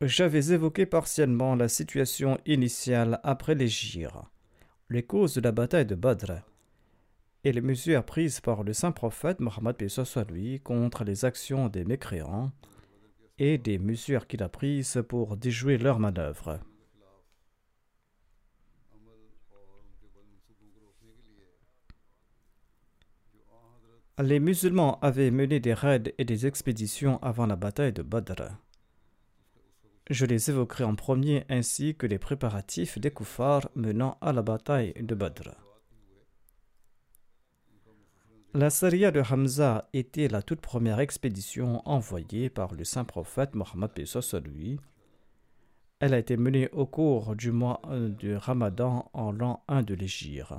J'avais évoqué partiellement la situation initiale après les les causes de la bataille de Badr et les mesures prises par le saint prophète Mohammed lui contre les actions des mécréants et des mesures qu'il a prises pour déjouer leurs manœuvres. Les musulmans avaient mené des raids et des expéditions avant la bataille de Badr. Je les évoquerai en premier ainsi que les préparatifs des koufars menant à la bataille de Badr. La Saria de Hamza était la toute première expédition envoyée par le saint prophète Mohammed lui. Elle a été menée au cours du mois de Ramadan en l'an 1 de l'Égypte.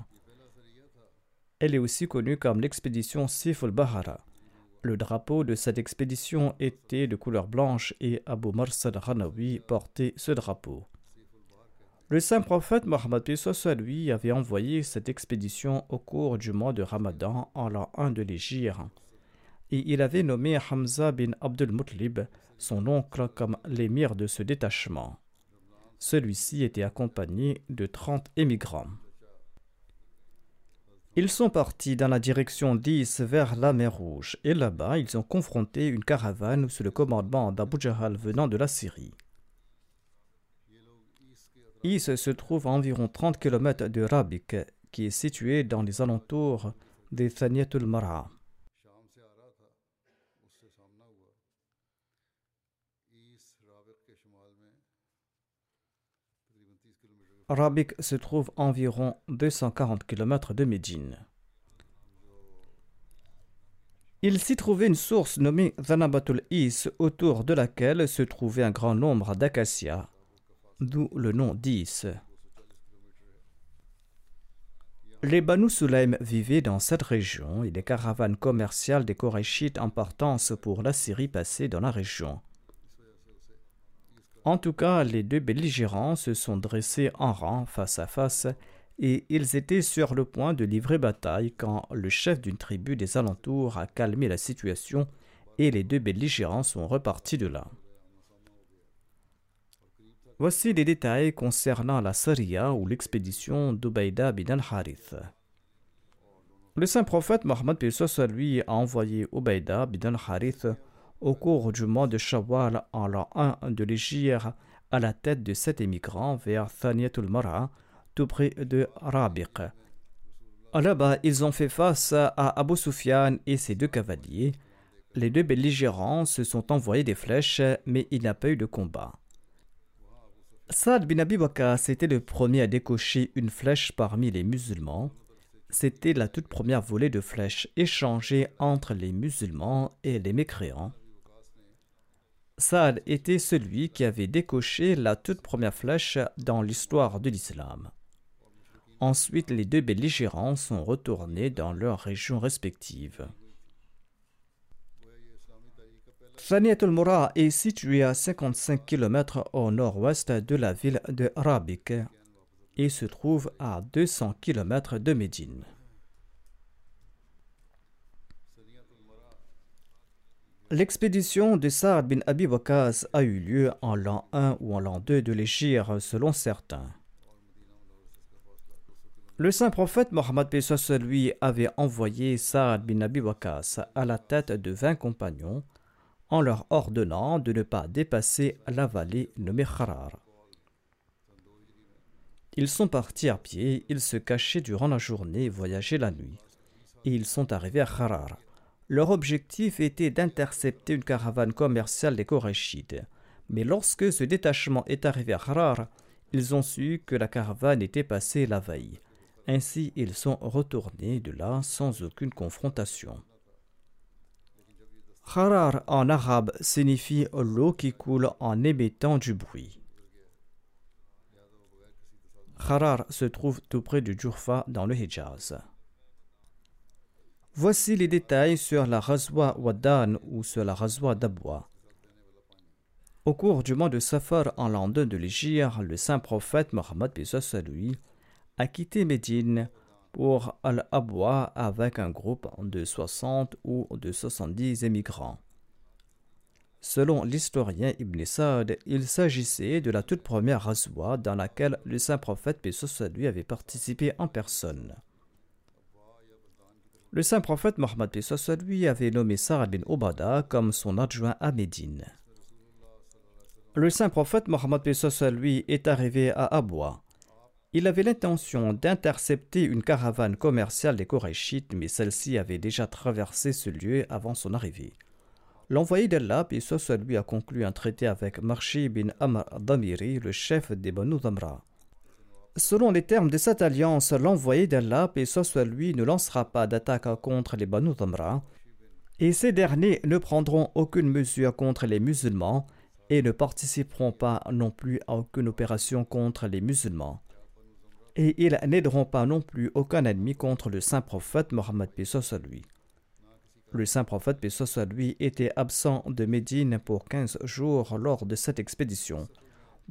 Elle est aussi connue comme l'expédition Sif al-Bahara. Le drapeau de cette expédition était de couleur blanche et Abu Marsad Hanawi portait ce drapeau. Le saint prophète Mohammed lui avait envoyé cette expédition au cours du mois de Ramadan en l'an 1 de l'Égypte et il avait nommé Hamza bin Abdul Mutlib, son oncle, comme l'émir de ce détachement. Celui-ci était accompagné de 30 émigrants. Ils sont partis dans la direction d'Is vers la mer Rouge, et là-bas ils ont confronté une caravane sous le commandement d'Abu Jahal venant de la Syrie. Is se trouve à environ 30 km de Rabik, qui est situé dans les alentours de Thaniyatul Mara. Rabik se trouve environ 240 km de Médine. Il s'y trouvait une source nommée Zanabatul Is, autour de laquelle se trouvait un grand nombre d'acacias, d'où le nom d'Is. Les Banu Sulaim vivaient dans cette région et les caravanes commerciales des Korachites en partance pour la Syrie passaient dans la région. En tout cas, les deux belligérants se sont dressés en rang face à face et ils étaient sur le point de livrer bataille quand le chef d'une tribu des alentours a calmé la situation et les deux belligérants sont repartis de là. Voici les détails concernant la Saria ou l'expédition d'Ubaïda bin al-Harith. Le saint prophète Mohammed lui a envoyé Ubaïda bin al-Harith au cours du mois de Shawwal en l'an 1 de l'Égypte à la tête de sept émigrants vers Thaniyatul Mara, tout près de Rabiq. Là-bas, ils ont fait face à Abu Sufyan et ses deux cavaliers. Les deux belligérants se sont envoyés des flèches, mais il n'y a pas eu de combat. Saad bin Abi Waqqas était le premier à décocher une flèche parmi les musulmans. C'était la toute première volée de flèches échangée entre les musulmans et les mécréants. Saad était celui qui avait décoché la toute première flèche dans l'histoire de l'islam. Ensuite, les deux belligérants sont retournés dans leurs régions respectives. Saniatul Moura est situé à 55 km au nord-ouest de la ville de Rabik et se trouve à 200 km de Médine. L'expédition de Saad bin Abi Waqas a eu lieu en l'an 1 ou en l'an 2 de l'Égypte selon certains. Le saint prophète Mohammed lui avait envoyé Saad bin Abi Waqas à la tête de 20 compagnons en leur ordonnant de ne pas dépasser la vallée nommée Kharar. Ils sont partis à pied, ils se cachaient durant la journée voyageaient la nuit. Et ils sont arrivés à Kharar. Leur objectif était d'intercepter une caravane commerciale des Korachites. Mais lorsque ce détachement est arrivé à Harar, ils ont su que la caravane était passée la veille. Ainsi, ils sont retournés de là sans aucune confrontation. Harar en arabe signifie l'eau qui coule en émettant du bruit. Harar se trouve tout près du Jurfa dans le Hijaz. Voici les détails sur la Razwa Wadan ou sur la Razwa d'Abwa. Au cours du mois de Safar en l'an 2 de l'Égypte, le saint prophète Mohammed lui a quitté Médine pour Al-Abwa avec un groupe de 60 ou de 70 émigrants. Selon l'historien Ibn Sa'd, il s'agissait de la toute première Razwa dans laquelle le saint prophète lui avait participé en personne. Le saint prophète Mohammed lui avait nommé Sarah bin Obada comme son adjoint à Médine. Le saint prophète Mohammed lui est arrivé à Abwa. Il avait l'intention d'intercepter une caravane commerciale des Korachites, mais celle-ci avait déjà traversé ce lieu avant son arrivée. L'envoyé d'Allah, lui, a conclu un traité avec Marchi bin Amr Damiri, le chef des Banu Damra. Selon les termes de cette alliance, l'envoyé d'Allah, et soit ne lancera pas d'attaque contre les Banu Tamra, et ces derniers ne prendront aucune mesure contre les musulmans et ne participeront pas non plus à aucune opération contre les musulmans. Et ils n'aideront pas non plus aucun ennemi contre le saint prophète Mohammed lui. Le saint prophète lui était absent de Médine pour 15 jours lors de cette expédition.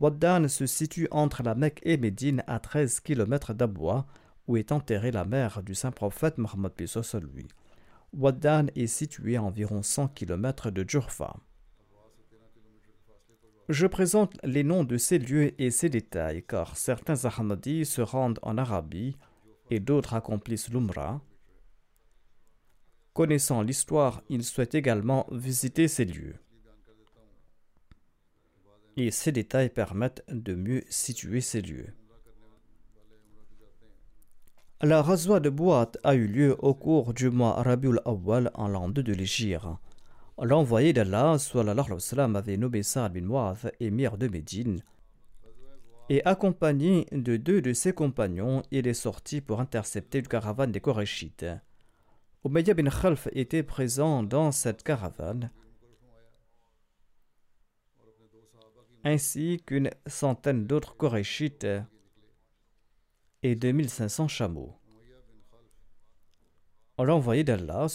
Waddan se situe entre la Mecque et Médine à 13 km d'Abwa, où est enterrée la mère du saint prophète Mohammed lui. Waddan est situé à environ 100 km de Djurfa. Je présente les noms de ces lieux et ces détails car certains Ahmadis se rendent en Arabie et d'autres accomplissent l'Umrah. Connaissant l'histoire, ils souhaitent également visiter ces lieux et ces détails permettent de mieux situer ces lieux. La razwa de boîte a eu lieu au cours du mois Rabiul Awwal en l'an 2 de l'Égypte. L'envoyé d'Allah avait nommé Saad bin Mu'adh émir de Médine et accompagné de deux de ses compagnons, il est sorti pour intercepter une caravane des Korachites. Umayya bin Khalf était présent dans cette caravane ainsi qu'une centaine d'autres Korachites et 2500 chameaux. L'envoyé d'Allah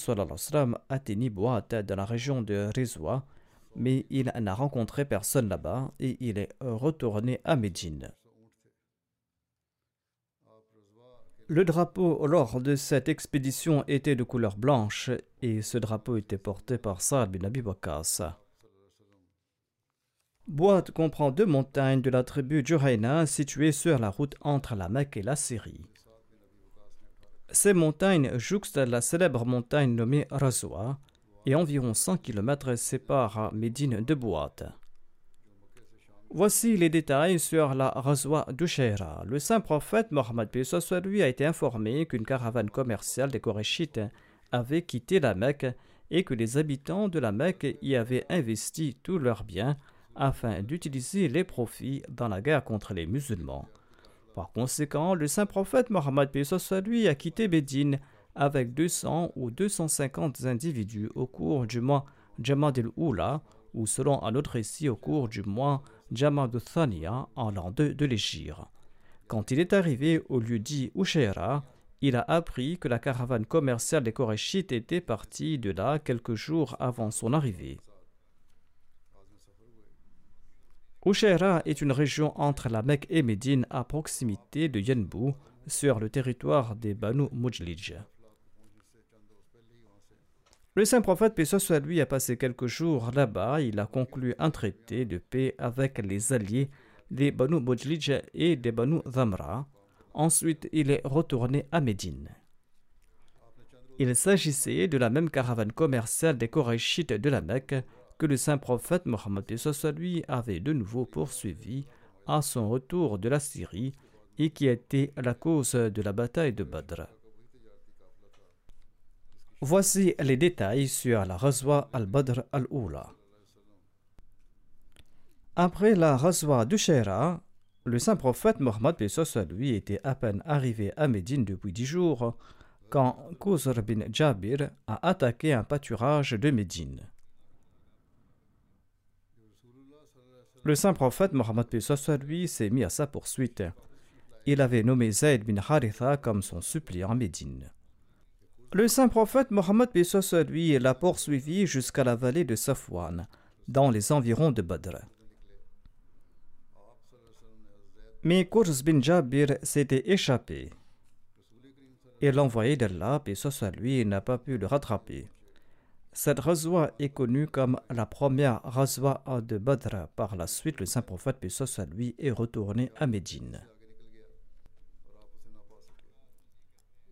atteignit Boat dans la région de Rizwa, mais il n'a rencontré personne là-bas et il est retourné à Médine. Le drapeau lors de cette expédition était de couleur blanche et ce drapeau était porté par Saad bin Abi Boîte comprend deux montagnes de la tribu Juhayna situées sur la route entre la Mecque et la Syrie. Ces montagnes jouxtent la célèbre montagne nommée Razwa et environ 100 km séparent Médine de Boîte. Voici les détails sur la Razwa d'Ushaira. Le saint prophète Mohammed lui a été informé qu'une caravane commerciale des Korachites avait quitté la Mecque et que les habitants de la Mecque y avaient investi tous leurs biens afin d'utiliser les profits dans la guerre contre les musulmans. Par conséquent, le saint prophète Mohammed lui a quitté Médine avec 200 ou 250 individus au cours du mois Jamad el-Oula, ou selon un autre récit au cours du mois Jamad en l'an 2 de l'Égypte. Quand il est arrivé au lieu dit Ushaira, il a appris que la caravane commerciale des Korachites était partie de là quelques jours avant son arrivée. Ushaira est une région entre la Mecque et Médine à proximité de Yenbu, sur le territoire des Banu Mujlij. Le saint prophète, paix soit lui, a passé quelques jours là-bas. Il a conclu un traité de paix avec les alliés des Banu Mujlij et des Banu Zamra. Ensuite, il est retourné à Médine. Il s'agissait de la même caravane commerciale des Korachites de la Mecque que le saint prophète Mohammed lui avait de nouveau poursuivi à son retour de la Syrie et qui était la cause de la bataille de Badr. Voici les détails sur la Razwa al-Badr al-Oula. Après la Razwa du Shaira, le saint prophète Mohammed lui était à peine arrivé à Médine depuis dix jours quand Khuzr bin Jabir a attaqué un pâturage de Médine. Le saint prophète Mohammed lui s'est mis à sa poursuite il avait nommé Zayd bin Haritha comme son suppliant à Médine. Le saint prophète Mohammed lui l'a poursuivi jusqu'à la vallée de Safwan, dans les environs de Badr. Mais Qurs bin Jabir s'était échappé. Et l'envoyé d'Allah, lui, n'a pas pu le rattraper. Cette razwa est connue comme la première razwa de Badr. Par la suite, le saint prophète, paix lui, est retourné à Médine.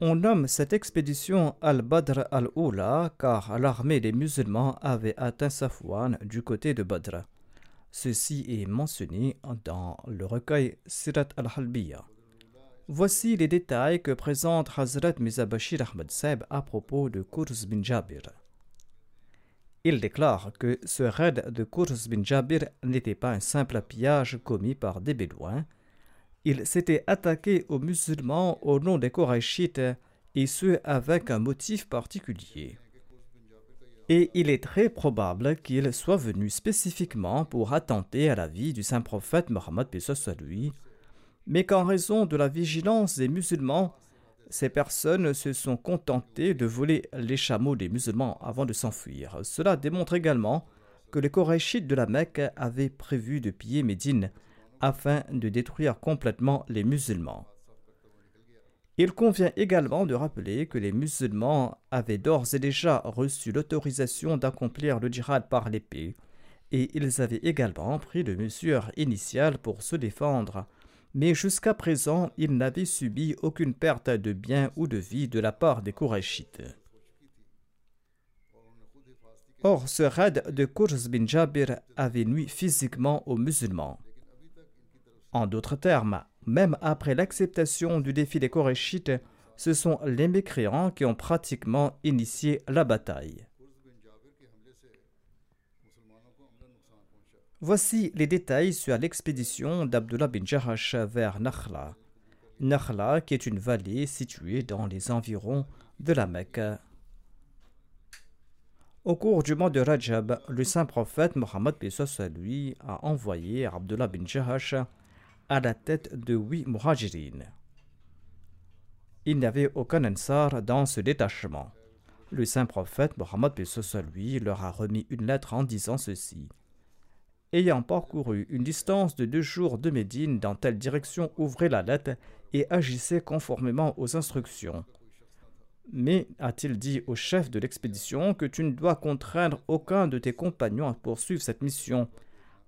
On nomme cette expédition Al-Badr al-Oula car l'armée des musulmans avait atteint Safwan du côté de Badr. Ceci est mentionné dans le recueil Sirat al-Halbiya. Voici les détails que présente Hazrat Mizabashir Ahmad Seb à propos de Kurz bin Jabir. Il déclare que ce raid de Kurz bin Jabir n'était pas un simple pillage commis par des Bédouins, il s'était attaqué aux musulmans au nom des Korachites et ce avec un motif particulier. Et il est très probable qu'il soit venu spécifiquement pour attenter à la vie du saint prophète Mohammed lui, mais qu'en raison de la vigilance des musulmans, ces personnes se sont contentées de voler les chameaux des musulmans avant de s'enfuir. Cela démontre également que les Korachites de la Mecque avaient prévu de piller Médine afin de détruire complètement les musulmans. Il convient également de rappeler que les musulmans avaient d'ores et déjà reçu l'autorisation d'accomplir le djihad par l'épée, et ils avaient également pris de mesures initiales pour se défendre, mais jusqu'à présent ils n'avaient subi aucune perte de biens ou de vie de la part des Kourachites. Or, ce raid de Qurz bin Jabir avait nuit physiquement aux musulmans. En d'autres termes, même après l'acceptation du défi des Korachites, ce sont les mécréants qui ont pratiquement initié la bataille. Voici les détails sur l'expédition d'Abdullah bin Jahash vers Nakhla. Nakhla, qui est une vallée située dans les environs de la Mecque. Au cours du mois de Rajab, le saint prophète Mohammed lui a envoyé Abdullah bin Jahash à la tête de huit muhajirines. Il n'y avait aucun ansar dans ce détachement. Le saint prophète Mohammed lui leur a remis une lettre en disant ceci. Ayant parcouru une distance de deux jours de Médine dans telle direction, ouvrez la lettre et agissez conformément aux instructions. Mais, a-t-il dit au chef de l'expédition, que tu ne dois contraindre aucun de tes compagnons à poursuivre cette mission,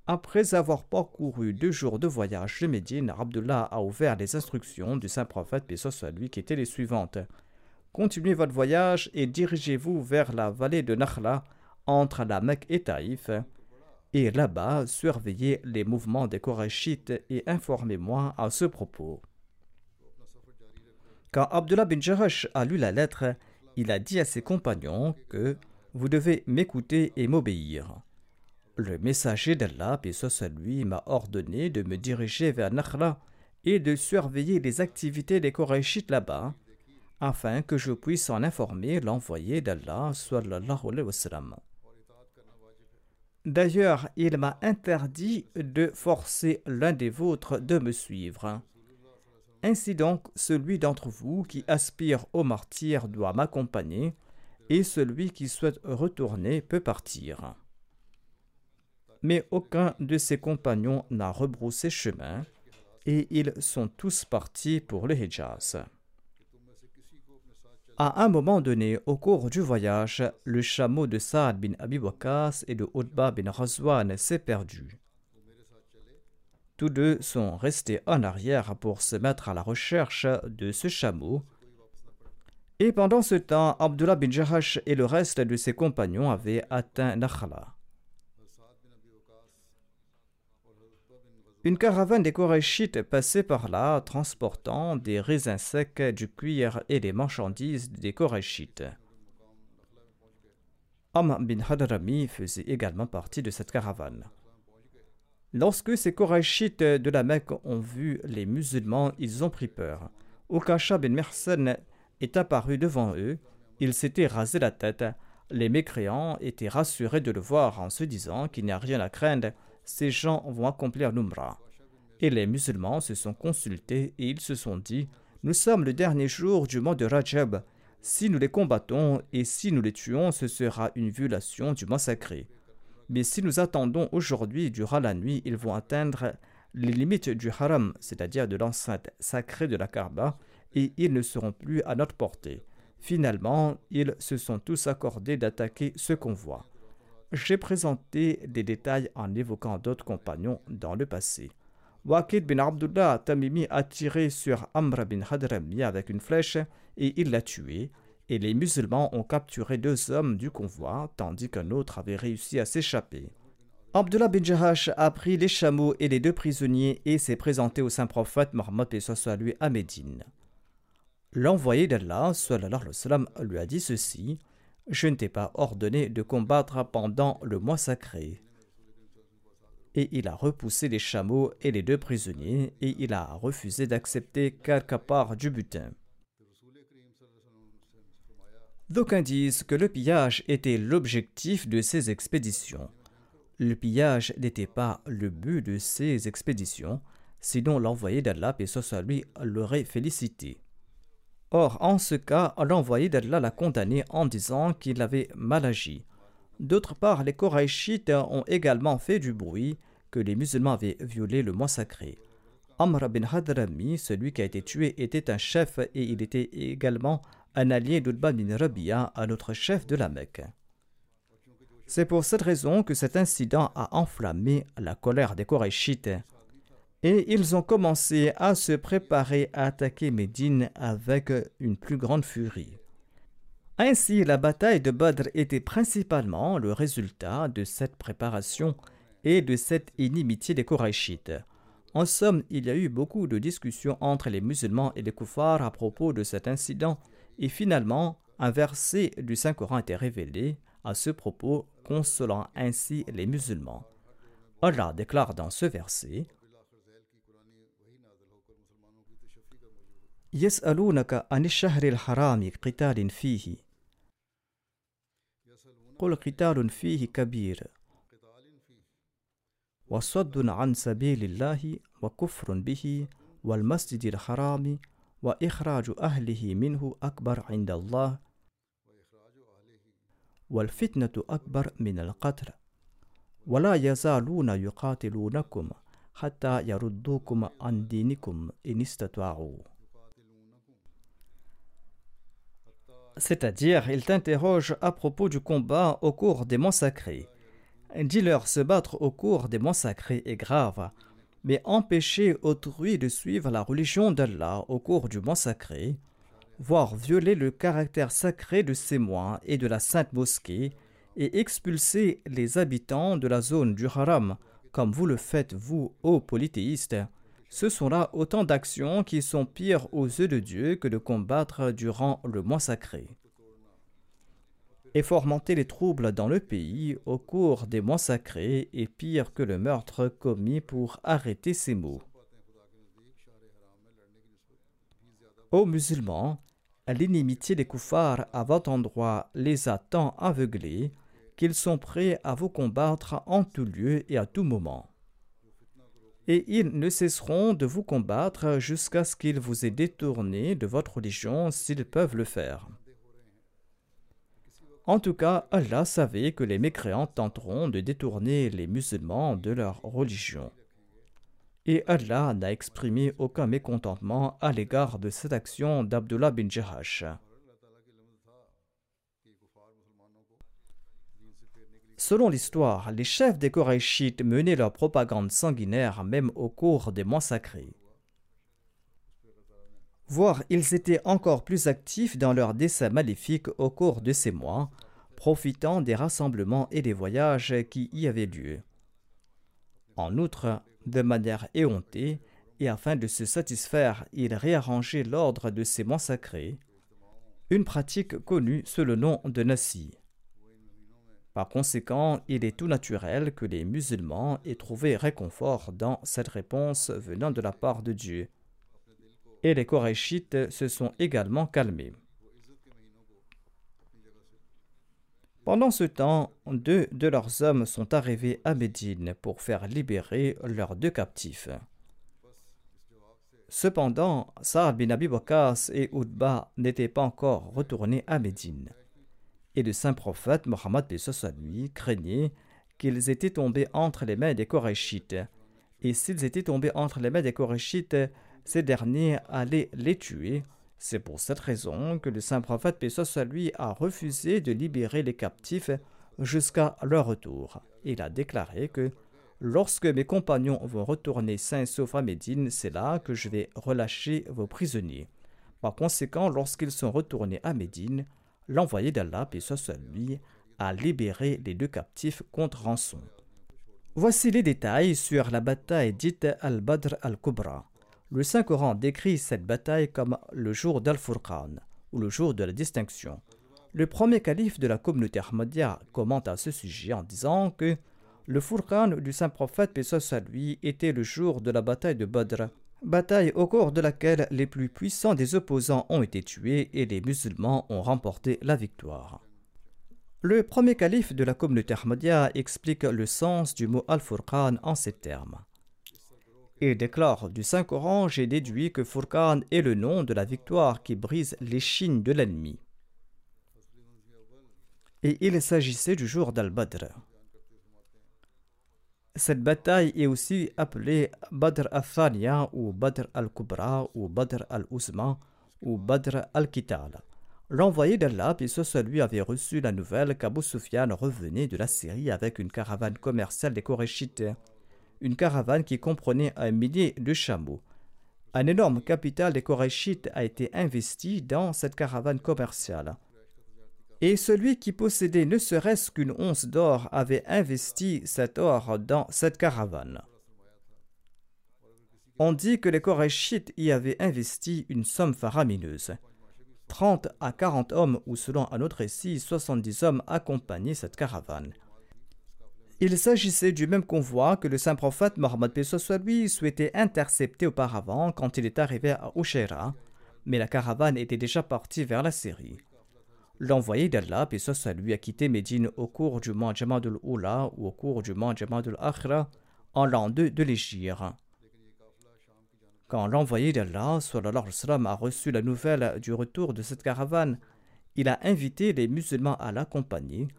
après avoir parcouru deux jours de voyage de Médine, Abdullah a ouvert les instructions du saint prophète, soit lui, qui étaient les suivantes. Continuez votre voyage et dirigez-vous vers la vallée de Nakhla, entre la Mecque et Taïf, et là-bas, surveillez les mouvements des Korachites et informez-moi à ce propos. Quand Abdullah bin Jarash a lu la lettre, il a dit à ses compagnons que vous devez m'écouter et m'obéir. Le messager d'Allah, paix soit lui, m'a ordonné de me diriger vers Nakhla et de surveiller les activités des Korachites là-bas, afin que je puisse en informer l'envoyé d'Allah, sallallahu D'ailleurs, il m'a interdit de forcer l'un des vôtres de me suivre. Ainsi donc, celui d'entre vous qui aspire au martyr doit m'accompagner, et celui qui souhaite retourner peut partir. Mais aucun de ses compagnons n'a rebroussé chemin, et ils sont tous partis pour le Hijaz. À un moment donné, au cours du voyage, le chameau de Saad bin Abi et de Utba bin Razwan s'est perdu. Tous deux sont restés en arrière pour se mettre à la recherche de ce chameau. Et pendant ce temps, Abdullah bin Jahash et le reste de ses compagnons avaient atteint Nakhla. Une caravane des Korachites passait par là, transportant des raisins secs, du cuir et des marchandises des Korachites. Am bin Hadrami faisait également partie de cette caravane. Lorsque ces Korachites de la Mecque ont vu les musulmans, ils ont pris peur. Ukasha bin Mersen est apparu devant eux, il s'était rasé la tête. Les mécréants étaient rassurés de le voir en se disant qu'il n'y a rien à craindre ces gens vont accomplir l'Umrah. Et les musulmans se sont consultés et ils se sont dit Nous sommes le dernier jour du mois de Rajab. Si nous les combattons et si nous les tuons, ce sera une violation du mois sacré. Mais si nous attendons aujourd'hui durant la nuit, ils vont atteindre les limites du haram, c'est-à-dire de l'enceinte sacrée de la Kaaba, et ils ne seront plus à notre portée. Finalement, ils se sont tous accordés d'attaquer ce convoi. J'ai présenté des détails en évoquant d'autres compagnons dans le passé. Waqid bin Abdullah Tamimi a tiré sur Amr bin Hadrami avec une flèche et il l'a tué. Et les musulmans ont capturé deux hommes du convoi, tandis qu'un autre avait réussi à s'échapper. Abdullah bin Jahash a pris les chameaux et les deux prisonniers et s'est présenté au saint prophète Mohammed lui à Médine. L'envoyé d'Allah lui a dit ceci je ne t'ai pas ordonné de combattre pendant le mois sacré. Et il a repoussé les chameaux et les deux prisonniers, et il a refusé d'accepter quelque part du butin. D'aucuns disent que le pillage était l'objectif de ces expéditions. Le pillage n'était pas le but de ces expéditions, sinon l'envoyé d'Allah, et soit lui, l'aurait félicité. Or, en ce cas, l'envoyé d'Allah l'a condamné en disant qu'il avait mal agi. D'autre part, les Koraïchites ont également fait du bruit que les musulmans avaient violé le mois sacré. Amr bin Hadrami, celui qui a été tué, était un chef et il était également un allié d'Udba bin Rabia, un autre chef de la Mecque. C'est pour cette raison que cet incident a enflammé la colère des Koraïchites et ils ont commencé à se préparer à attaquer Médine avec une plus grande furie. Ainsi, la bataille de Badr était principalement le résultat de cette préparation et de cette inimitié des Korachites. En somme, il y a eu beaucoup de discussions entre les musulmans et les koufars à propos de cet incident, et finalement, un verset du Saint-Coran était révélé à ce propos, consolant ainsi les musulmans. Allah déclare dans ce verset يسألونك عن الشهر الحرام قتال فيه. قل قتال فيه كبير. وصد عن سبيل الله وكفر به والمسجد الحرام وإخراج أهله منه أكبر عند الله. والفتنة أكبر من القتل. ولا يزالون يقاتلونكم حتى يردوكم عن دينكم إن استطاعوا. C'est-à-dire ils t'interrogent à propos du combat au cours des mois sacrés. Dis-leur se battre au cours des mois sacrés est grave, mais empêcher autrui de suivre la religion d'Allah au cours du mois sacré, voire violer le caractère sacré de ces mois et de la sainte mosquée, et expulser les habitants de la zone du haram, comme vous le faites vous, ô polythéistes, ce sont là autant d'actions qui sont pires aux yeux de Dieu que de combattre durant le mois sacré. Et fomenter les troubles dans le pays au cours des mois sacrés est pire que le meurtre commis pour arrêter ces mots. Aux musulmans, l'inimitié des koufars à votre endroit les a tant aveuglés qu'ils sont prêts à vous combattre en tout lieu et à tout moment. Et ils ne cesseront de vous combattre jusqu'à ce qu'ils vous aient détourné de votre religion s'ils peuvent le faire. En tout cas, Allah savait que les mécréants tenteront de détourner les musulmans de leur religion. Et Allah n'a exprimé aucun mécontentement à l'égard de cette action d'Abdullah bin Jahash. Selon l'histoire, les chefs des Korachites menaient leur propagande sanguinaire même au cours des mois sacrés. Voire, ils étaient encore plus actifs dans leurs desseins maléfiques au cours de ces mois, profitant des rassemblements et des voyages qui y avaient lieu. En outre, de manière éhontée, et afin de se satisfaire, ils réarrangeaient l'ordre de ces mois sacrés, une pratique connue sous le nom de Nassi. Par conséquent, il est tout naturel que les musulmans aient trouvé réconfort dans cette réponse venant de la part de Dieu. Et les Korachites se sont également calmés. Pendant ce temps, deux de leurs hommes sont arrivés à Médine pour faire libérer leurs deux captifs. Cependant, Saad bin Abi et Oudba n'étaient pas encore retournés à Médine et le saint prophète Mohammed lui craignait qu'ils étaient tombés entre les mains des Korachites. Et s'ils étaient tombés entre les mains des Korachites, ces derniers allaient les tuer. C'est pour cette raison que le saint prophète lui a refusé de libérer les captifs jusqu'à leur retour. Il a déclaré que lorsque mes compagnons vont retourner sains sauf à Médine, c'est là que je vais relâcher vos prisonniers. Par conséquent, lorsqu'ils sont retournés à Médine, l'envoyé d'Allah, puis soit lui, a libéré les deux captifs contre rançon. Voici les détails sur la bataille dite Al-Badr al-Kubra. Le Saint-Coran décrit cette bataille comme le jour d'Al-Furqan, ou le jour de la distinction. Le premier calife de la communauté Ahmadiyya commente à ce sujet en disant que le Furqan du saint prophète, paix lui, était le jour de la bataille de Badr, bataille au cours de laquelle les plus puissants des opposants ont été tués et les musulmans ont remporté la victoire. Le premier calife de la communauté Ahmadiyya explique le sens du mot Al-Furqan en ces termes. Il déclare du Saint-Coran J'ai déduit que Furqan est le nom de la victoire qui brise l'échine de l'ennemi. Et il s'agissait du jour d'Al-Badr. Cette bataille est aussi appelée Badr al-Thaniya ou Badr al-Kubra ou Badr al-Uzma ou Badr al-Kital. L'envoyé d'Allah, puis lui avait reçu la nouvelle qu'Abu Sufyan revenait de la Syrie avec une caravane commerciale des Koréchites, une caravane qui comprenait un millier de chameaux. Un énorme capital des Koréchites a été investi dans cette caravane commerciale et celui qui possédait ne serait-ce qu'une once d'or avait investi cet or dans cette caravane. On dit que les Korachites y avaient investi une somme faramineuse. 30 à 40 hommes, ou selon un autre récit, 70 hommes accompagnaient cette caravane. Il s'agissait du même convoi que le saint prophète Mohammed lui souhaitait intercepter auparavant quand il est arrivé à Ushaira, mais la caravane était déjà partie vers la Syrie. L'envoyé d'Allah, puis ça, lui a quitté Médine au cours du mois Jamadul Oula ou au cours du mois Jamadul Akhra en l'an 2 de l'Égypte. Quand l'envoyé d'Allah a reçu la nouvelle du retour de cette caravane, il a invité les musulmans à l'accompagner,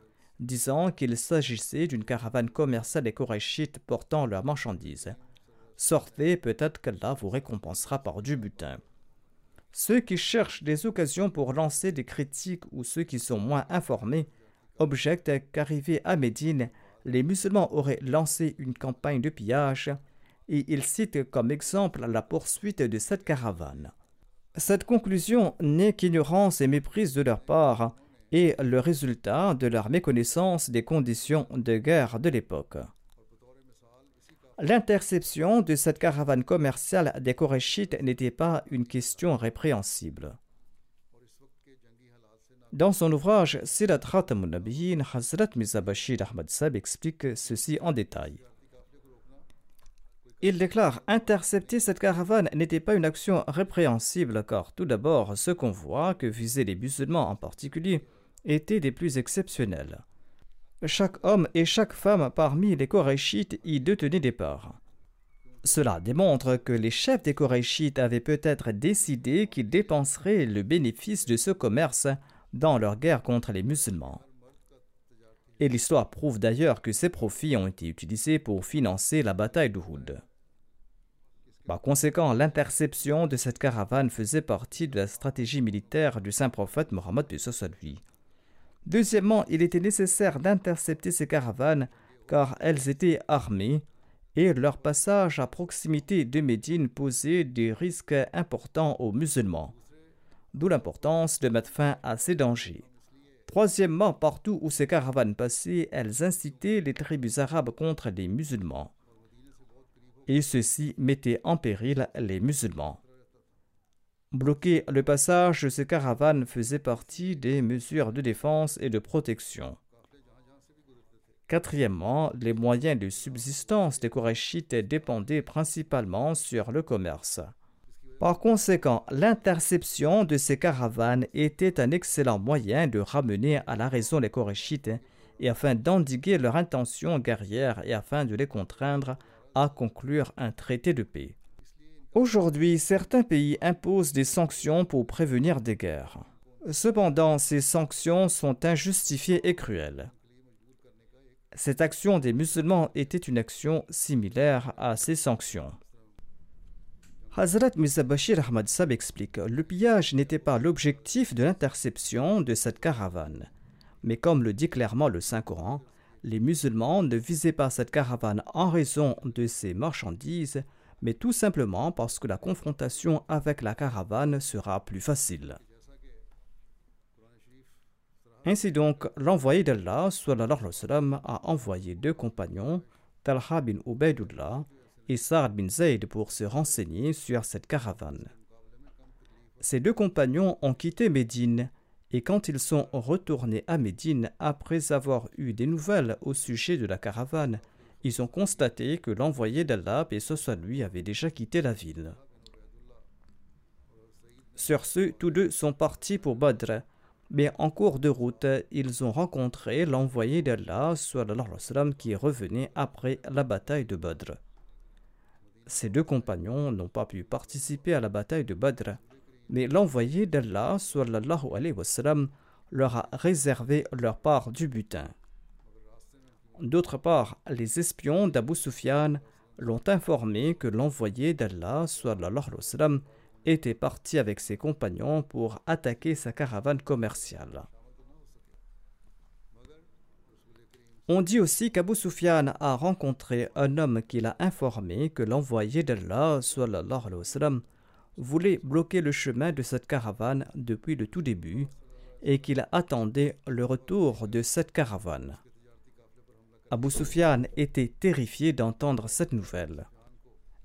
disant qu'il s'agissait d'une caravane commerciale des Korachites portant leurs marchandises. Sortez, peut-être qu'Allah vous récompensera par du butin. Ceux qui cherchent des occasions pour lancer des critiques ou ceux qui sont moins informés objectent qu'arrivés à Médine, les musulmans auraient lancé une campagne de pillage et ils citent comme exemple la poursuite de cette caravane. Cette conclusion n'est qu'ignorance et méprise de leur part et le résultat de leur méconnaissance des conditions de guerre de l'époque. L'interception de cette caravane commerciale des Korachites n'était pas une question répréhensible. Dans son ouvrage Sirat Khatamun Nabiyin, Hazrat Mizabashir Ahmad Sab explique ceci en détail. Il déclare Intercepter cette caravane n'était pas une action répréhensible car tout d'abord ce convoi, que visaient les musulmans en particulier, était des plus exceptionnels. Chaque homme et chaque femme parmi les Korachites y détenaient des parts. Cela démontre que les chefs des Korachites avaient peut-être décidé qu'ils dépenseraient le bénéfice de ce commerce dans leur guerre contre les musulmans. Et l'histoire prouve d'ailleurs que ces profits ont été utilisés pour financer la bataille d'Uhud. Par conséquent, l'interception de cette caravane faisait partie de la stratégie militaire du saint prophète Mohammed lui. Deuxièmement, il était nécessaire d'intercepter ces caravanes car elles étaient armées et leur passage à proximité de Médine posait des risques importants aux musulmans, d'où l'importance de mettre fin à ces dangers. Troisièmement, partout où ces caravanes passaient, elles incitaient les tribus arabes contre les musulmans. Et ceci mettait en péril les musulmans. Bloquer le passage de ces caravanes faisait partie des mesures de défense et de protection. Quatrièmement, les moyens de subsistance des Korachites dépendaient principalement sur le commerce. Par conséquent, l'interception de ces caravanes était un excellent moyen de ramener à la raison les Korachites et afin d'endiguer leur intention guerrière et afin de les contraindre à conclure un traité de paix. Aujourd'hui, certains pays imposent des sanctions pour prévenir des guerres. Cependant, ces sanctions sont injustifiées et cruelles. Cette action des musulmans était une action similaire à ces sanctions. Hazrat Bashir Ahmad Sab explique Le pillage n'était pas l'objectif de l'interception de cette caravane. Mais comme le dit clairement le Saint-Coran, les musulmans ne visaient pas cette caravane en raison de ses marchandises, mais tout simplement parce que la confrontation avec la caravane sera plus facile. Ainsi donc, l'envoyé d'Allah a envoyé deux compagnons, Talha bin Ubaidullah et Sa'ad bin Zayd, pour se renseigner sur cette caravane. Ces deux compagnons ont quitté Médine et quand ils sont retournés à Médine après avoir eu des nouvelles au sujet de la caravane, ils ont constaté que l'envoyé d'Allah, et ce soit lui, avait déjà quitté la ville. Sur ce, tous deux sont partis pour Badr, mais en cours de route, ils ont rencontré l'envoyé d'Allah qui revenait après la bataille de Badr. Ces deux compagnons n'ont pas pu participer à la bataille de Badr, mais l'envoyé d'Allah leur a réservé leur part du butin. D'autre part, les espions d'Abu Sufyan l'ont informé que l'envoyé d'Allah était parti avec ses compagnons pour attaquer sa caravane commerciale. On dit aussi qu'Abu Sufyan a rencontré un homme qui l'a informé que l'envoyé d'Allah voulait bloquer le chemin de cette caravane depuis le tout début et qu'il attendait le retour de cette caravane. Abu Sufyan était terrifié d'entendre cette nouvelle.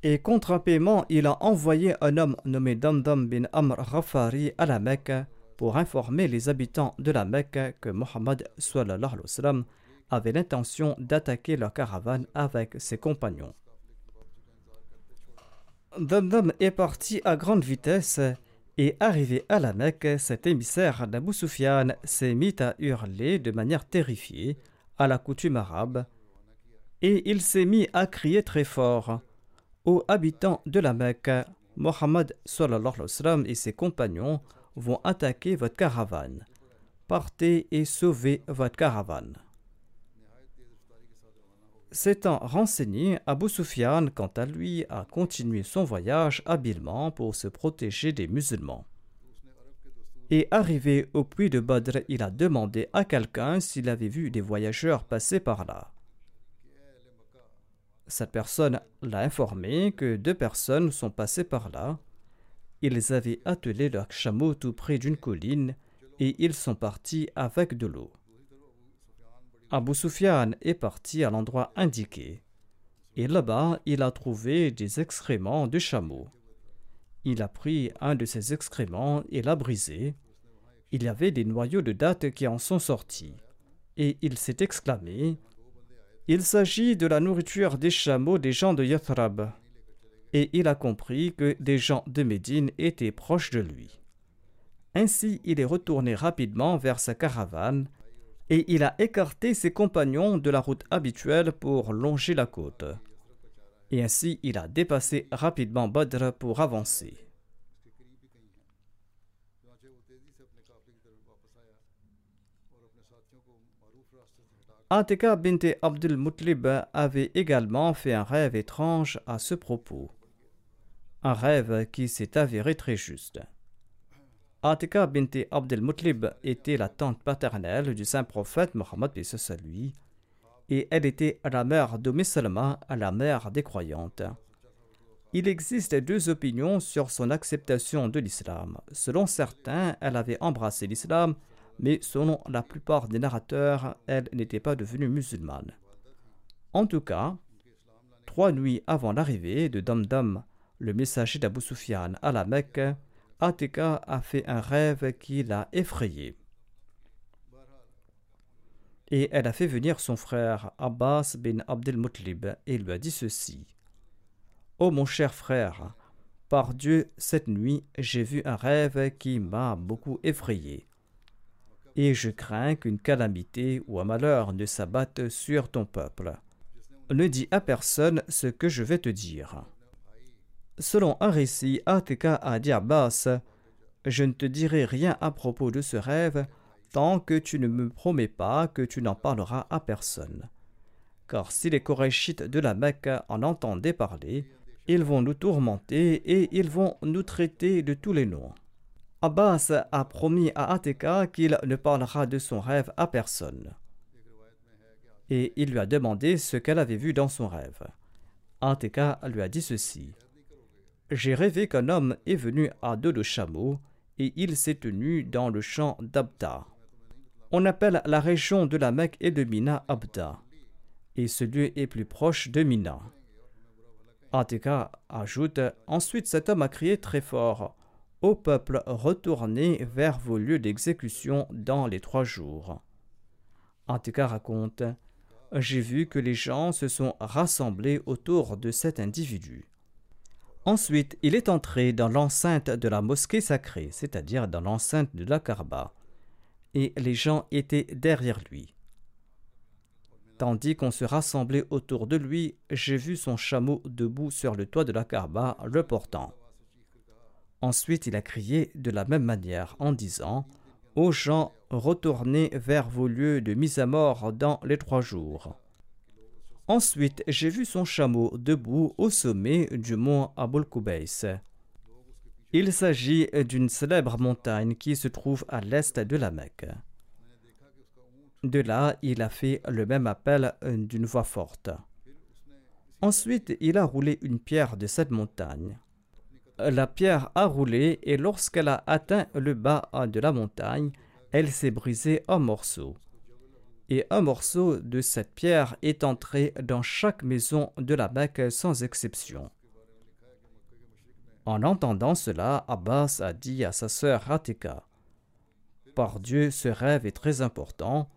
Et contre un paiement, il a envoyé un homme nommé Damdam bin Amr Rafari à la Mecque pour informer les habitants de la Mecque que Mohammed avait l'intention d'attaquer leur caravane avec ses compagnons. Damdam est parti à grande vitesse et arrivé à la Mecque, cet émissaire d'Abu Sufyan s'est mis à hurler de manière terrifiée à la coutume arabe et il s'est mis à crier très fort aux habitants de la Mecque, Mohammed et ses compagnons vont attaquer votre caravane. Partez et sauvez votre caravane. S'étant renseigné, Abu Sufyan, quant à lui, a continué son voyage habilement pour se protéger des musulmans. Et arrivé au puits de Badr, il a demandé à quelqu'un s'il avait vu des voyageurs passer par là. Cette personne l'a informé que deux personnes sont passées par là. Ils avaient attelé leur chameau tout près d'une colline et ils sont partis avec de l'eau. Abu Sufyan est parti à l'endroit indiqué. Et là-bas, il a trouvé des excréments de chameau. Il a pris un de ces excréments et l'a brisé. Il y avait des noyaux de dattes qui en sont sortis. Et il s'est exclamé il s'agit de la nourriture des chameaux des gens de Yathrab. Et il a compris que des gens de Médine étaient proches de lui. Ainsi, il est retourné rapidement vers sa caravane et il a écarté ses compagnons de la route habituelle pour longer la côte. Et ainsi, il a dépassé rapidement Badr pour avancer. Atika bint Abdul Mutlib avait également fait un rêve étrange à ce propos. Un rêve qui s'est avéré très juste. Atika bint Abdul Mutlib était la tante paternelle du saint prophète Mohammed lui et elle était la mère de Salama, la mère des croyantes. Il existe deux opinions sur son acceptation de l'islam. Selon certains, elle avait embrassé l'islam, mais selon la plupart des narrateurs, elle n'était pas devenue musulmane. En tout cas, trois nuits avant l'arrivée de Damdam, le messager d'Abu Sufyan à la Mecque, Atika a fait un rêve qui l'a effrayé et elle a fait venir son frère Abbas bin Abdel et lui a dit ceci Ô oh mon cher frère, par Dieu, cette nuit, j'ai vu un rêve qui m'a beaucoup effrayé. Et je crains qu'une calamité ou un malheur ne s'abatte sur ton peuple. Ne dis à personne ce que je vais te dire. Selon un récit, Atika a dit Abbas Je ne te dirai rien à propos de ce rêve tant que tu ne me promets pas que tu n'en parleras à personne. Car si les Korachites de la Mecque en entendaient parler, ils vont nous tourmenter et ils vont nous traiter de tous les noms. Abbas a promis à Ateka qu'il ne parlera de son rêve à personne. Et il lui a demandé ce qu'elle avait vu dans son rêve. Ateka lui a dit ceci. J'ai rêvé qu'un homme est venu à dos de chameau et il s'est tenu dans le champ d'Abda. On appelle la région de la Mecque et de Mina Abda, et ce lieu est plus proche de Mina. Atika ajoute Ensuite cet homme a crié très fort Ô peuple, retournez vers vos lieux d'exécution dans les trois jours. Atika raconte J'ai vu que les gens se sont rassemblés autour de cet individu. Ensuite, il est entré dans l'enceinte de la mosquée sacrée, c'est-à-dire dans l'enceinte de la Karba et les gens étaient derrière lui. Tandis qu'on se rassemblait autour de lui, j'ai vu son chameau debout sur le toit de la Karba, le portant. Ensuite, il a crié de la même manière en disant Aux gens, retournez vers vos lieux de mise à mort dans les trois jours. Ensuite, j'ai vu son chameau debout au sommet du mont Abul Kubays. Il s'agit d'une célèbre montagne qui se trouve à l'est de la Mecque. De là, il a fait le même appel d'une voix forte. Ensuite, il a roulé une pierre de cette montagne. La pierre a roulé et lorsqu'elle a atteint le bas de la montagne, elle s'est brisée en morceaux. Et un morceau de cette pierre est entré dans chaque maison de la Mecque sans exception. En entendant cela, Abbas a dit à sa sœur Ratika Par Dieu, ce rêve est très important.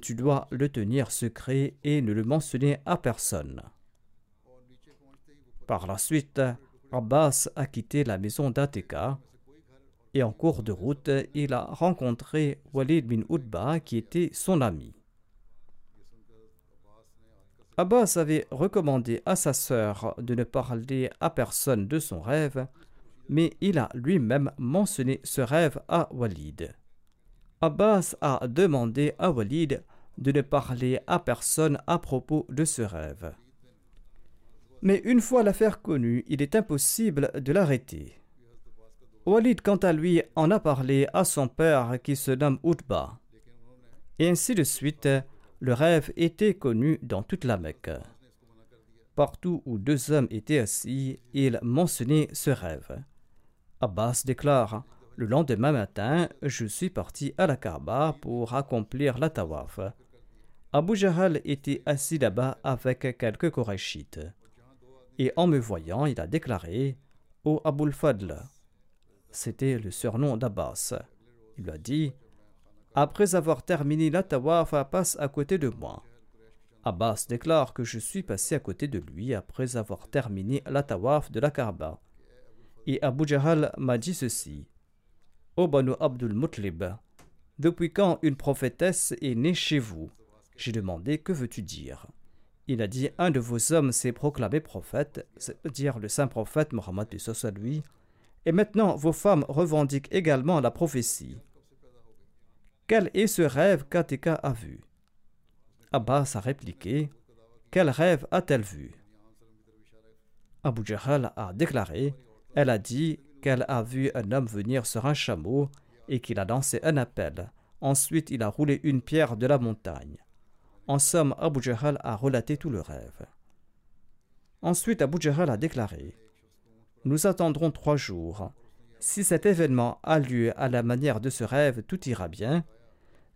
Tu dois le tenir secret et ne le mentionner à personne. Par la suite, Abbas a quitté la maison d'Atika et en cours de route, il a rencontré Walid bin Utba qui était son ami. Abbas avait recommandé à sa sœur de ne parler à personne de son rêve, mais il a lui-même mentionné ce rêve à Walid. Abbas a demandé à Walid de ne parler à personne à propos de ce rêve. Mais une fois l'affaire connue, il est impossible de l'arrêter. Walid, quant à lui, en a parlé à son père qui se nomme Utba. Et ainsi de suite, le rêve était connu dans toute la Mecque. Partout où deux hommes étaient assis, ils mentionnaient ce rêve. Abbas déclare Le lendemain matin, je suis parti à la Kaaba pour accomplir la tawaf. Abu Jahal était assis là-bas avec quelques Korachites. Et en me voyant, il a déclaré Ô oh Abul Fadl. C'était le surnom d'Abbas. Il a dit après avoir terminé la tawaf, passe à côté de moi. Abbas déclare que je suis passé à côté de lui après avoir terminé la tawaf de la Kaaba. Et Abu Jahal m'a dit ceci Ô Banu Abdul Mutlib, depuis quand une prophétesse est née chez vous? J'ai demandé Que veux-tu dire? Il a dit Un de vos hommes s'est proclamé prophète, c'est-à-dire le saint prophète Mohammed lui. Et maintenant, vos femmes revendiquent également la prophétie. Quel est ce rêve qu'Atika a vu? Abbas a répliqué Quel rêve a-t-elle vu? Abu Jahal a déclaré Elle a dit qu'elle a vu un homme venir sur un chameau et qu'il a lancé un appel. Ensuite, il a roulé une pierre de la montagne. En somme, Abu Jahal a relaté tout le rêve. Ensuite, Abu Jahal a déclaré Nous attendrons trois jours. Si cet événement a lieu à la manière de ce rêve, tout ira bien.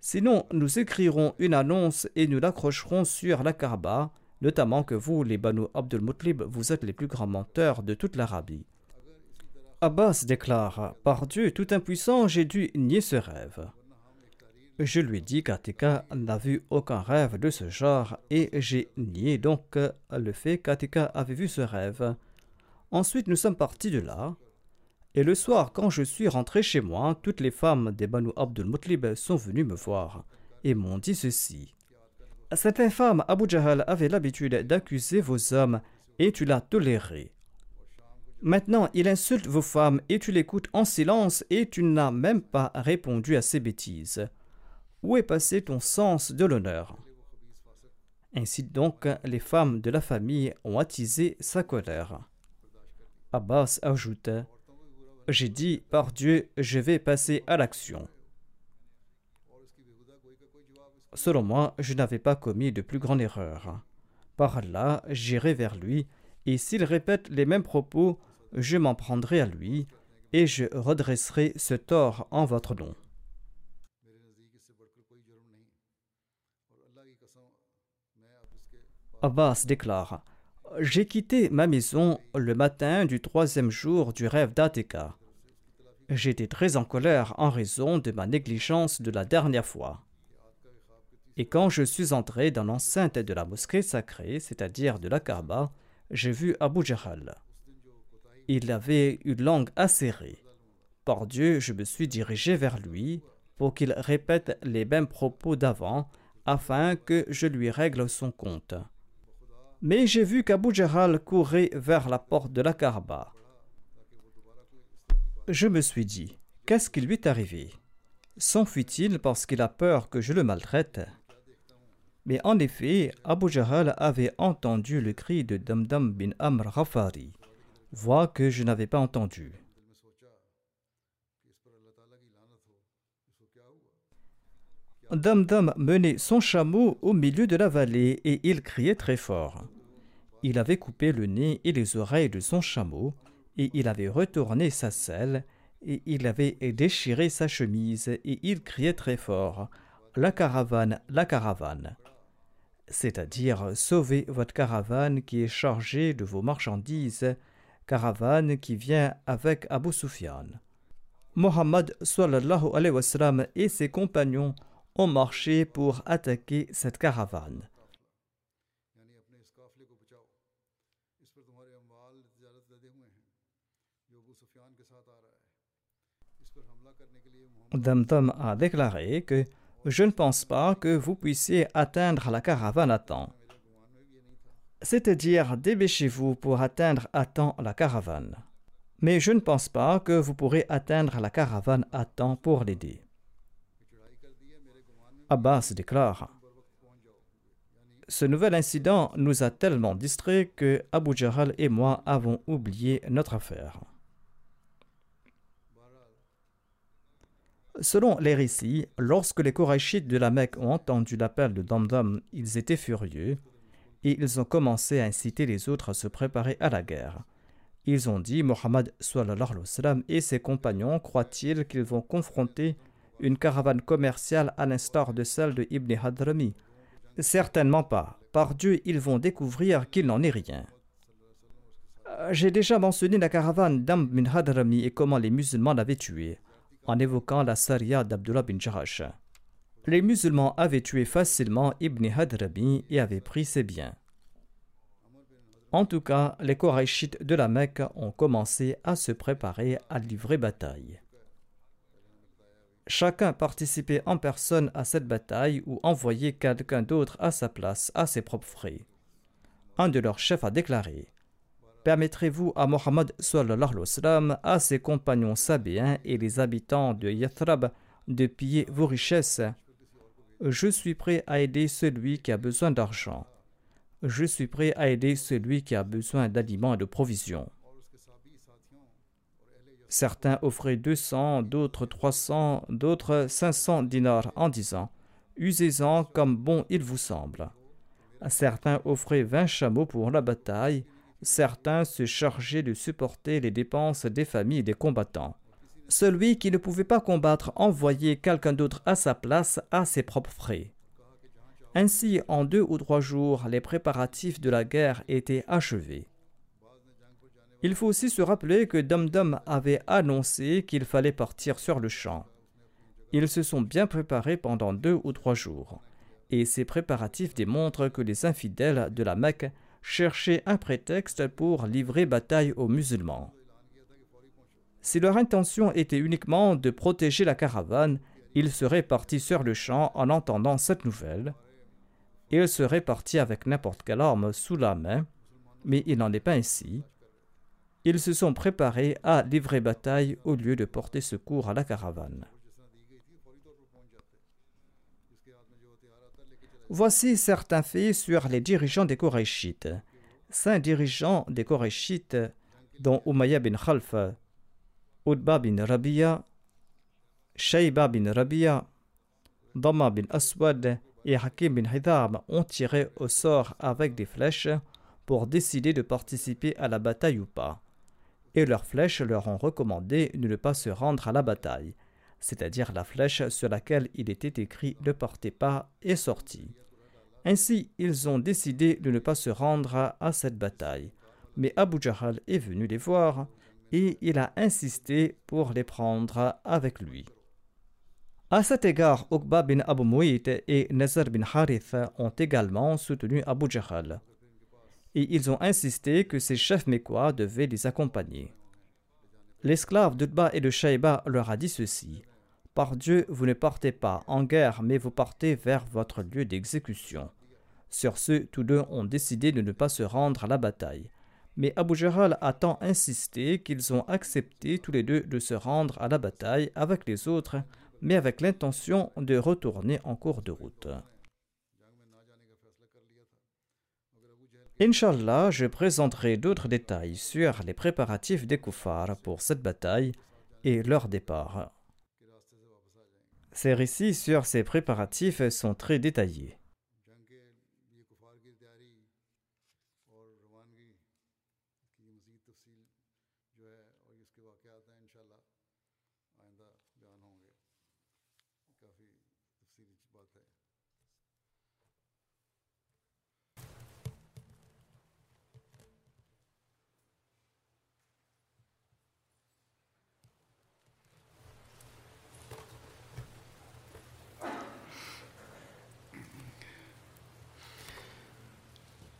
Sinon, nous écrirons une annonce et nous l'accrocherons sur la Kaaba, notamment que vous, les Banu Abdul Mutlib, vous êtes les plus grands menteurs de toute l'Arabie. Abbas déclare Par Dieu tout impuissant, j'ai dû nier ce rêve. Je lui dis qu'Atika n'a vu aucun rêve de ce genre et j'ai nié donc le fait qu'Atika avait vu ce rêve. Ensuite, nous sommes partis de là. Et le soir, quand je suis rentré chez moi, toutes les femmes des Banu Abdul Mutlib sont venues me voir et m'ont dit ceci. Cette infâme Abu Jahal avait l'habitude d'accuser vos hommes et tu l'as toléré. Maintenant, il insulte vos femmes et tu l'écoutes en silence et tu n'as même pas répondu à ses bêtises. Où est passé ton sens de l'honneur? Ainsi donc, les femmes de la famille ont attisé sa colère. Abbas ajoute J'ai dit, par Dieu, je vais passer à l'action. Selon moi, je n'avais pas commis de plus grande erreur. Par là, j'irai vers lui, et s'il répète les mêmes propos, je m'en prendrai à lui, et je redresserai ce tort en votre nom. Abbas déclare J'ai quitté ma maison le matin du troisième jour du rêve d'Ateka. J'étais très en colère en raison de ma négligence de la dernière fois. Et quand je suis entré dans l'enceinte de la mosquée sacrée, c'est-à-dire de la Kaaba, j'ai vu Abu Jahal. Il avait une langue acérée. Par Dieu, je me suis dirigé vers lui pour qu'il répète les mêmes propos d'avant afin que je lui règle son compte. Mais j'ai vu qu'Abu Jahal courait vers la porte de la Kaaba. Je me suis dit, qu'est-ce qui lui est arrivé? S'enfuit-il parce qu'il a peur que je le maltraite? Mais en effet, Abu Jahal avait entendu le cri de Damdam bin Amr Ghafari, voix que je n'avais pas entendue. Damdam menait son chameau au milieu de la vallée et il criait très fort. Il avait coupé le nez et les oreilles de son chameau, et il avait retourné sa selle, et il avait déchiré sa chemise, et il criait très fort La caravane, la caravane c'est-à-dire sauvez votre caravane qui est chargée de vos marchandises, caravane qui vient avec Abu Sufyan. Mohammed et ses compagnons ont marché pour attaquer cette caravane. Damdam a déclaré que je ne pense pas que vous puissiez atteindre la caravane à temps. C'est-à-dire, dépêchez-vous pour atteindre à temps la caravane. Mais je ne pense pas que vous pourrez atteindre la caravane à temps pour l'aider. Abbas déclare Ce nouvel incident nous a tellement distraits que Abu Jahal et moi avons oublié notre affaire. Selon les récits, lorsque les Korachites de la Mecque ont entendu l'appel de Damdam, ils étaient furieux et ils ont commencé à inciter les autres à se préparer à la guerre. Ils ont dit Mohammed et ses compagnons croient-ils qu'ils vont confronter une caravane commerciale à l'instar de celle de Ibn Hadrami? Certainement pas. Par Dieu, ils vont découvrir qu'il n'en est rien. J'ai déjà mentionné la caravane d'Amr bin Hadrami et comment les musulmans l'avaient tué en évoquant la saria d'Abdullah bin Jarash. Les musulmans avaient tué facilement Ibn Hadrami et avaient pris ses biens. En tout cas, les Korachites de la Mecque ont commencé à se préparer à livrer bataille. Chacun participait en personne à cette bataille ou envoyait quelqu'un d'autre à sa place à ses propres frais. un de leurs chefs a déclaré Permettrez-vous à Mohammed à ses compagnons sabéens et les habitants de Yathrab de piller vos richesses? Je suis prêt à aider celui qui a besoin d'argent. Je suis prêt à aider celui qui a besoin d'aliments et de provisions. Certains offraient 200, d'autres 300, d'autres 500 dinars en disant Usez-en comme bon il vous semble. Certains offraient 20 chameaux pour la bataille, certains se chargeaient de supporter les dépenses des familles des combattants. Celui qui ne pouvait pas combattre envoyait quelqu'un d'autre à sa place à ses propres frais. Ainsi, en deux ou trois jours, les préparatifs de la guerre étaient achevés. Il faut aussi se rappeler que Dom avait annoncé qu'il fallait partir sur le champ. Ils se sont bien préparés pendant deux ou trois jours, et ces préparatifs démontrent que les infidèles de la Mecque cherchaient un prétexte pour livrer bataille aux musulmans. Si leur intention était uniquement de protéger la caravane, ils seraient partis sur le champ en entendant cette nouvelle. Ils seraient partis avec n'importe quelle arme sous la main, mais il n'en est pas ainsi ils se sont préparés à livrer bataille au lieu de porter secours à la caravane. Voici certains faits sur les dirigeants des Korachites. Cinq dirigeants des Korachites, dont Umayya bin Khalf, Udba bin Rabia, Shayba bin Rabia, Dama bin Aswad et Hakim bin Hidab, ont tiré au sort avec des flèches pour décider de participer à la bataille ou pas et leurs flèches leur ont recommandé de ne pas se rendre à la bataille, c'est-à-dire la flèche sur laquelle il était écrit Ne partez pas est sortie. Ainsi, ils ont décidé de ne pas se rendre à cette bataille. Mais Abu Jahl est venu les voir et il a insisté pour les prendre avec lui. À cet égard, Uqba bin Abu Mu'it et Nazar bin Harith ont également soutenu Abu Jahl et ils ont insisté que ces chefs mécois devaient les accompagner. L'esclave d'Utba et de Shaïba leur a dit ceci Par Dieu, vous ne partez pas en guerre, mais vous partez vers votre lieu d'exécution. Sur ce, tous deux ont décidé de ne pas se rendre à la bataille. Mais Abu Jaral a tant insisté qu'ils ont accepté tous les deux de se rendre à la bataille avec les autres, mais avec l'intention de retourner en cours de route. Inch'Allah, je présenterai d'autres détails sur les préparatifs des koufars pour cette bataille et leur départ. Ces récits sur ces préparatifs sont très détaillés.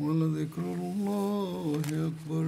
ولذكر الله أكبر